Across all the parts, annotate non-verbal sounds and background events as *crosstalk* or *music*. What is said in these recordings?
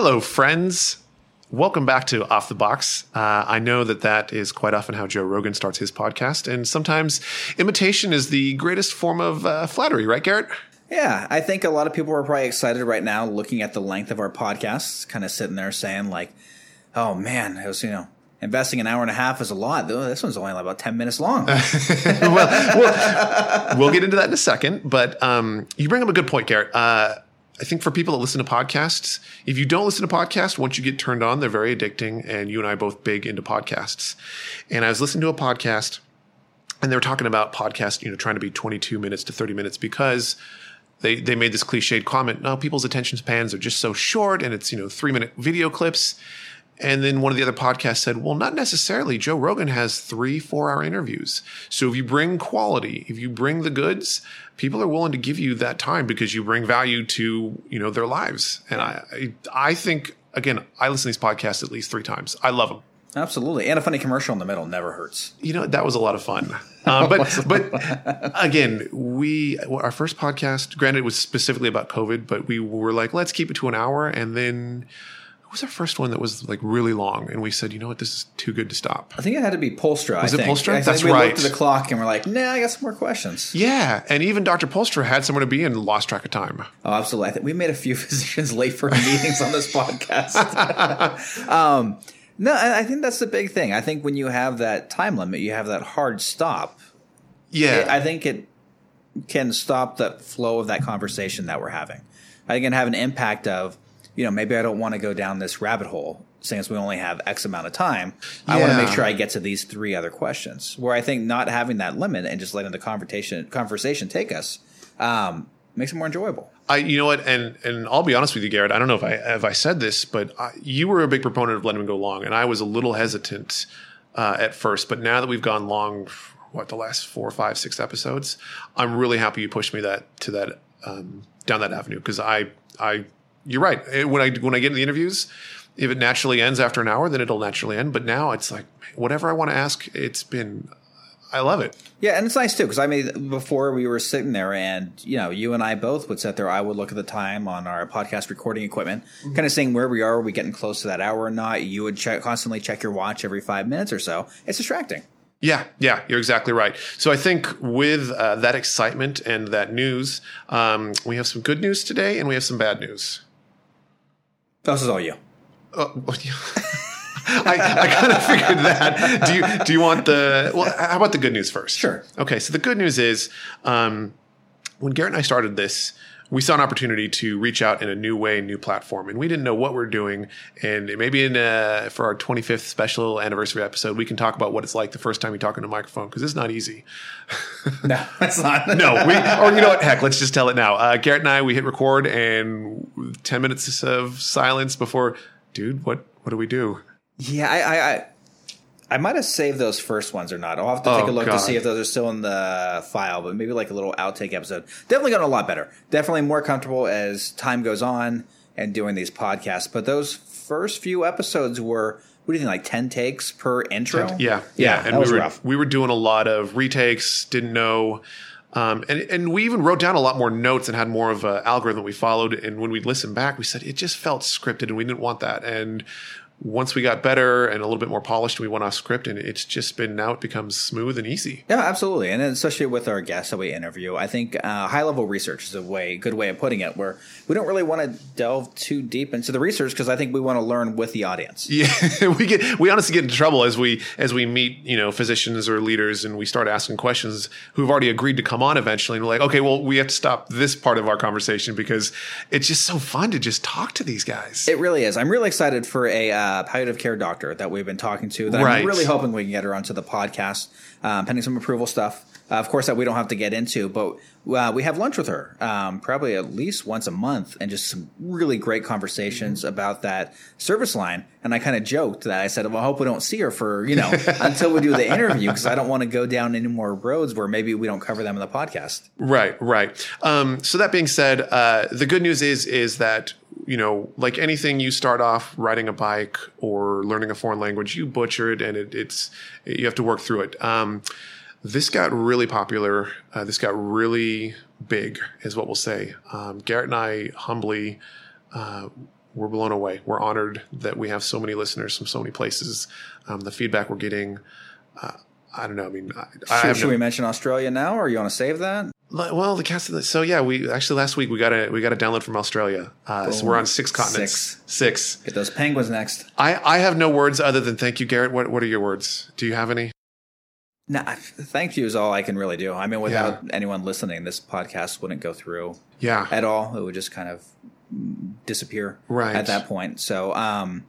Hello, friends. Welcome back to Off the Box. Uh, I know that that is quite often how Joe Rogan starts his podcast, and sometimes imitation is the greatest form of uh, flattery, right, Garrett? Yeah, I think a lot of people are probably excited right now looking at the length of our podcast, kind of sitting there saying, like, oh man, it was, you know, investing an hour and a half is a lot. This one's only about 10 minutes long. *laughs* well, we'll, we'll, get into that in a second, but um, you bring up a good point, Garrett. Uh, I think for people that listen to podcasts, if you don't listen to podcasts, once you get turned on, they're very addicting. And you and I both big into podcasts. And I was listening to a podcast and they were talking about podcast, you know, trying to be 22 minutes to 30 minutes because they, they made this cliched comment. No, people's attention spans are just so short and it's, you know, three minute video clips. And then one of the other podcasts said, well, not necessarily. Joe Rogan has three, four hour interviews. So if you bring quality, if you bring the goods, people are willing to give you that time because you bring value to, you know, their lives. And I, I think, again, I listen to these podcasts at least three times. I love them. Absolutely. And a funny commercial in the middle never hurts. You know, that was a lot of fun. Um, *laughs* but, but again, we, our first podcast, granted, it was specifically about COVID, but we were like, let's keep it to an hour. And then, what was our first one that was like really long? And we said, you know what, this is too good to stop. I think it had to be Polstra. Was I it think. Polstra? I That's we right. looked at the clock and we're like, nah, I got some more questions. Yeah, and even Dr. Polstra had somewhere to be and lost track of time. Oh, absolutely. I think we made a few *laughs* physicians late for meetings on this *laughs* podcast. *laughs* um, no, I think that's the big thing. I think when you have that time limit, you have that hard stop. Yeah, I think it can stop the flow of that conversation that we're having. I think it can have an impact of you know, maybe I don't want to go down this rabbit hole since we only have X amount of time. Yeah. I want to make sure I get to these three other questions. Where I think not having that limit and just letting the conversation conversation take us um, makes it more enjoyable. I, you know what, and and I'll be honest with you, Garrett. I don't know if I if I said this, but I, you were a big proponent of letting them go long, and I was a little hesitant uh, at first. But now that we've gone long, what the last four, five, six episodes, I'm really happy you pushed me that to that um, down that avenue because I I you're right. When I when I get in the interviews, if it naturally ends after an hour, then it'll naturally end. But now it's like whatever I want to ask, it's been. I love it. Yeah, and it's nice too because I mean, before we were sitting there, and you know, you and I both would sit there. I would look at the time on our podcast recording equipment, mm-hmm. kind of seeing where we are. Are we getting close to that hour or not? You would check, constantly check your watch every five minutes or so. It's distracting. Yeah, yeah, you're exactly right. So I think with uh, that excitement and that news, um, we have some good news today, and we have some bad news. This is all you. Uh, *laughs* I, I kind of figured that. Do you do you want the well? How about the good news first? Sure. Okay. So the good news is, um, when Garrett and I started this, we saw an opportunity to reach out in a new way, new platform, and we didn't know what we are doing. And maybe in uh, for our 25th special anniversary episode, we can talk about what it's like the first time you talk into a microphone because it's not easy. no, *laughs* it's not. *laughs* no, we or you know what? Heck, let's just tell it now. Uh, Garrett and I, we hit record, and 10 minutes of silence before, dude, what what do we do? Yeah, I, I, I I might have saved those first ones or not. I'll have to take oh, a look God. to see if those are still in the file, but maybe like a little outtake episode. Definitely gotten a lot better. Definitely more comfortable as time goes on and doing these podcasts. But those first few episodes were what do you think, like ten takes per intro? Yeah, yeah, yeah. and we were rough. we were doing a lot of retakes. Didn't know. Um, and, and we even wrote down a lot more notes and had more of an algorithm we followed. And when we listened back, we said it just felt scripted and we didn't want that. And once we got better and a little bit more polished, we went off script, and it's just been now it becomes smooth and easy. Yeah, absolutely, and especially with our guests that we interview, I think uh, high level research is a way good way of putting it. Where we don't really want to delve too deep into the research because I think we want to learn with the audience. *laughs* Yeah, we get we honestly get into trouble as we as we meet you know physicians or leaders and we start asking questions who've already agreed to come on eventually, and we're like, okay, well, we have to stop this part of our conversation because it's just so fun to just talk to these guys. It really is. I'm really excited for a. Uh, uh, palliative care doctor that we've been talking to. That right. I'm really hoping we can get her onto the podcast, um, pending some approval stuff. Uh, of course, that we don't have to get into, but uh, we have lunch with her um, probably at least once a month, and just some really great conversations mm-hmm. about that service line. And I kind of joked that I said, "Well, I hope we don't see her for you know *laughs* until we do the interview because I don't want to go down any more roads where maybe we don't cover them in the podcast." Right, right. Um, so that being said, uh, the good news is is that you know, like anything, you start off riding a bike or learning a foreign language, you butcher it, and it, it's you have to work through it. Um, this got really popular. Uh, this got really big, is what we'll say. Um, Garrett and I humbly, uh, we're blown away. We're honored that we have so many listeners from so many places. Um, the feedback we're getting, uh, I don't know. I mean, I, should, should no, we mention Australia now, or you want to save that? Well, the cast. So yeah, we actually last week we got a we got a download from Australia. Uh, so we're on six continents. Six. Six. Get those penguins next. I I have no words other than thank you, Garrett. What what are your words? Do you have any? No, thank you is all I can really do. I mean, without yeah. anyone listening, this podcast wouldn't go through. Yeah. At all, it would just kind of disappear. Right. At that point, so um,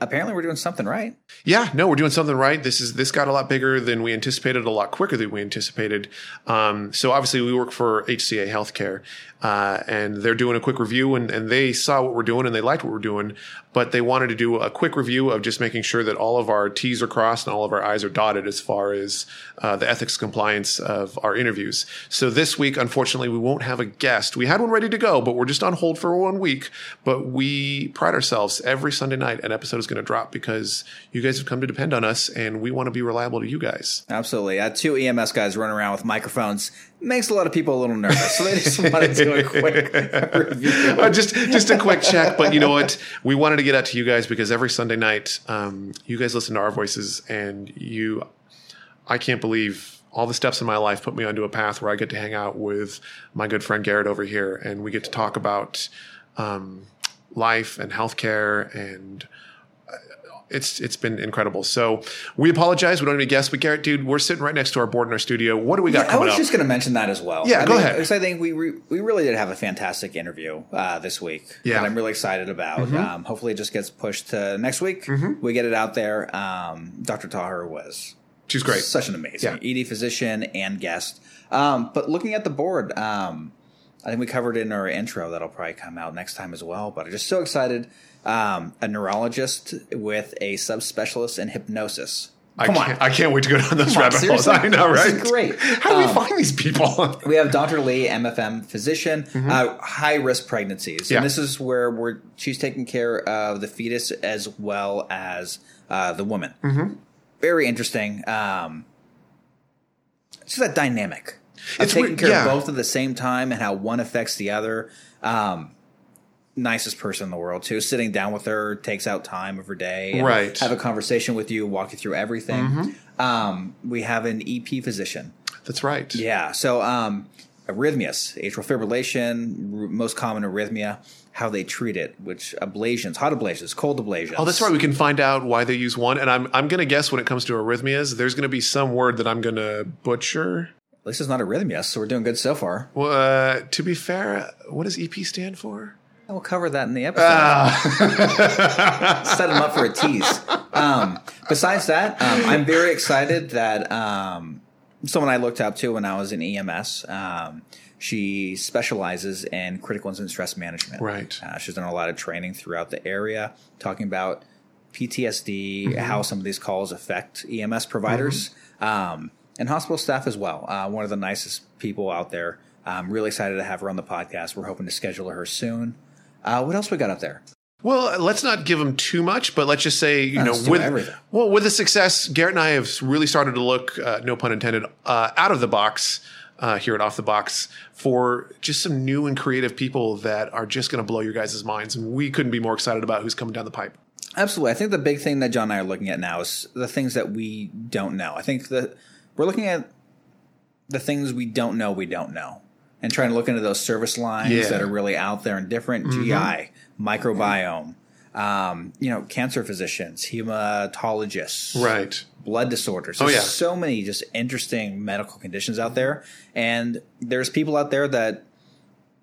apparently we're doing something right. Yeah, no, we're doing something right. This is this got a lot bigger than we anticipated, a lot quicker than we anticipated. Um, so obviously, we work for HCA Healthcare, uh, and they're doing a quick review, and, and they saw what we're doing and they liked what we're doing, but they wanted to do a quick review of just making sure that all of our T's are crossed and all of our I's are dotted as far as uh, the ethics compliance of our interviews. So this week, unfortunately, we won't have a guest. We had one ready to go, but we're just on hold for one week. But we pride ourselves every Sunday night an episode is going to drop because you guys have come to depend on us, and we want to be reliable to you guys. Absolutely. Uh, two EMS guys running around with microphones makes a lot of people a little nervous. So they just wanted to do a quick *laughs* review. Uh, just just a quick check, but you know what? We wanted to get out to you guys because every Sunday night, um, you guys listen to our voices, and you, I can't believe all the steps in my life put me onto a path where I get to hang out with my good friend Garrett over here, and we get to talk about um, life and healthcare and it's it's been incredible. So we apologize. We don't have any guests, but Garrett, dude, we're sitting right next to our board in our studio. What do we got? Yeah, I was up? just going to mention that as well. Yeah, I go think, ahead. Because I think we re- we really did have a fantastic interview uh, this week. Yeah, that I'm really excited about. Mm-hmm. Um, hopefully, it just gets pushed to next week. Mm-hmm. We get it out there. Um, Dr. Taher was she's great, such an amazing yeah. ED physician and guest. Um, but looking at the board. Um, I think we covered it in our intro. That'll probably come out next time as well. But I'm just so excited um, a neurologist with a subspecialist in hypnosis. Come I can't, on. I can't wait to go down those Come rabbit on, holes. *laughs* I know, right? This is great. How do um, we find these people? *laughs* we have Dr. Lee, MFM physician, mm-hmm. uh, high risk pregnancies. Yeah. And this is where we're, she's taking care of the fetus as well as uh, the woman. Mm-hmm. Very interesting. Um, it's that dynamic. Of it's taking weird, care yeah. of both at the same time and how one affects the other. Um, nicest person in the world too. Sitting down with her takes out time of her day, right? Have a conversation with you, walk you through everything. Mm-hmm. Um, we have an EP physician. That's right. Yeah. So um, arrhythmias, atrial fibrillation, r- most common arrhythmia. How they treat it, which ablations, hot ablations, cold ablations. Oh, that's right. We can find out why they use one. And I'm I'm going to guess when it comes to arrhythmias, there's going to be some word that I'm going to butcher. At least it's not arrhythmias, so we're doing good so far. Well, uh, to be fair, what does EP stand for? We'll cover that in the episode. Uh. Set them up for a tease. Um, besides that, um, I'm very excited that um, someone I looked up to when I was in EMS. Um, she specializes in critical incident stress management. Right. Uh, she's done a lot of training throughout the area, talking about PTSD, mm-hmm. how some of these calls affect EMS providers, mm-hmm. Um, and hospital staff as well. Uh, one of the nicest people out there. I'm really excited to have her on the podcast. We're hoping to schedule her soon. Uh, what else we got up there? Well, let's not give them too much, but let's just say, you know, with everything. well, with the success, Garrett and I have really started to look, uh, no pun intended, uh, out of the box uh, here at Off the Box for just some new and creative people that are just going to blow your guys' minds, and we couldn't be more excited about who's coming down the pipe. Absolutely, I think the big thing that John and I are looking at now is the things that we don't know. I think that we're looking at the things we don't know we don't know and trying to look into those service lines Yeah. that are really out there and different Mm-hmm. GI, microbiome, um, you know, cancer physicians, hematologists, Right. blood disorders. Oh, yeah. so many just interesting medical conditions out there, and there's people out there that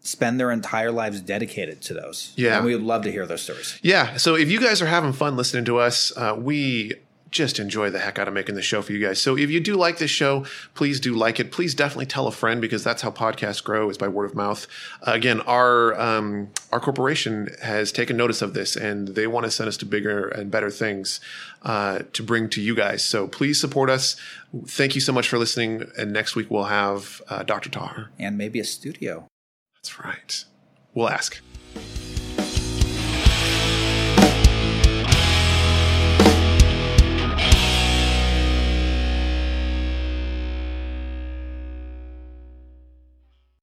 spend their entire lives dedicated to those. Yeah. and we would love to hear those stories. Yeah. So if you guys are having fun listening to us, uh, we just enjoy the heck out of making the show for you guys. So if you do like this show, please do like it. Please definitely tell a friend because that's how podcasts grow is by word of mouth. Uh, again, our um, our corporation has taken notice of this and they want to send us to bigger and better things uh, to bring to you guys. So please support us. Thank you so much for listening. And next week we'll have uh, Dr. Taher. And maybe a studio. That's right. We'll ask.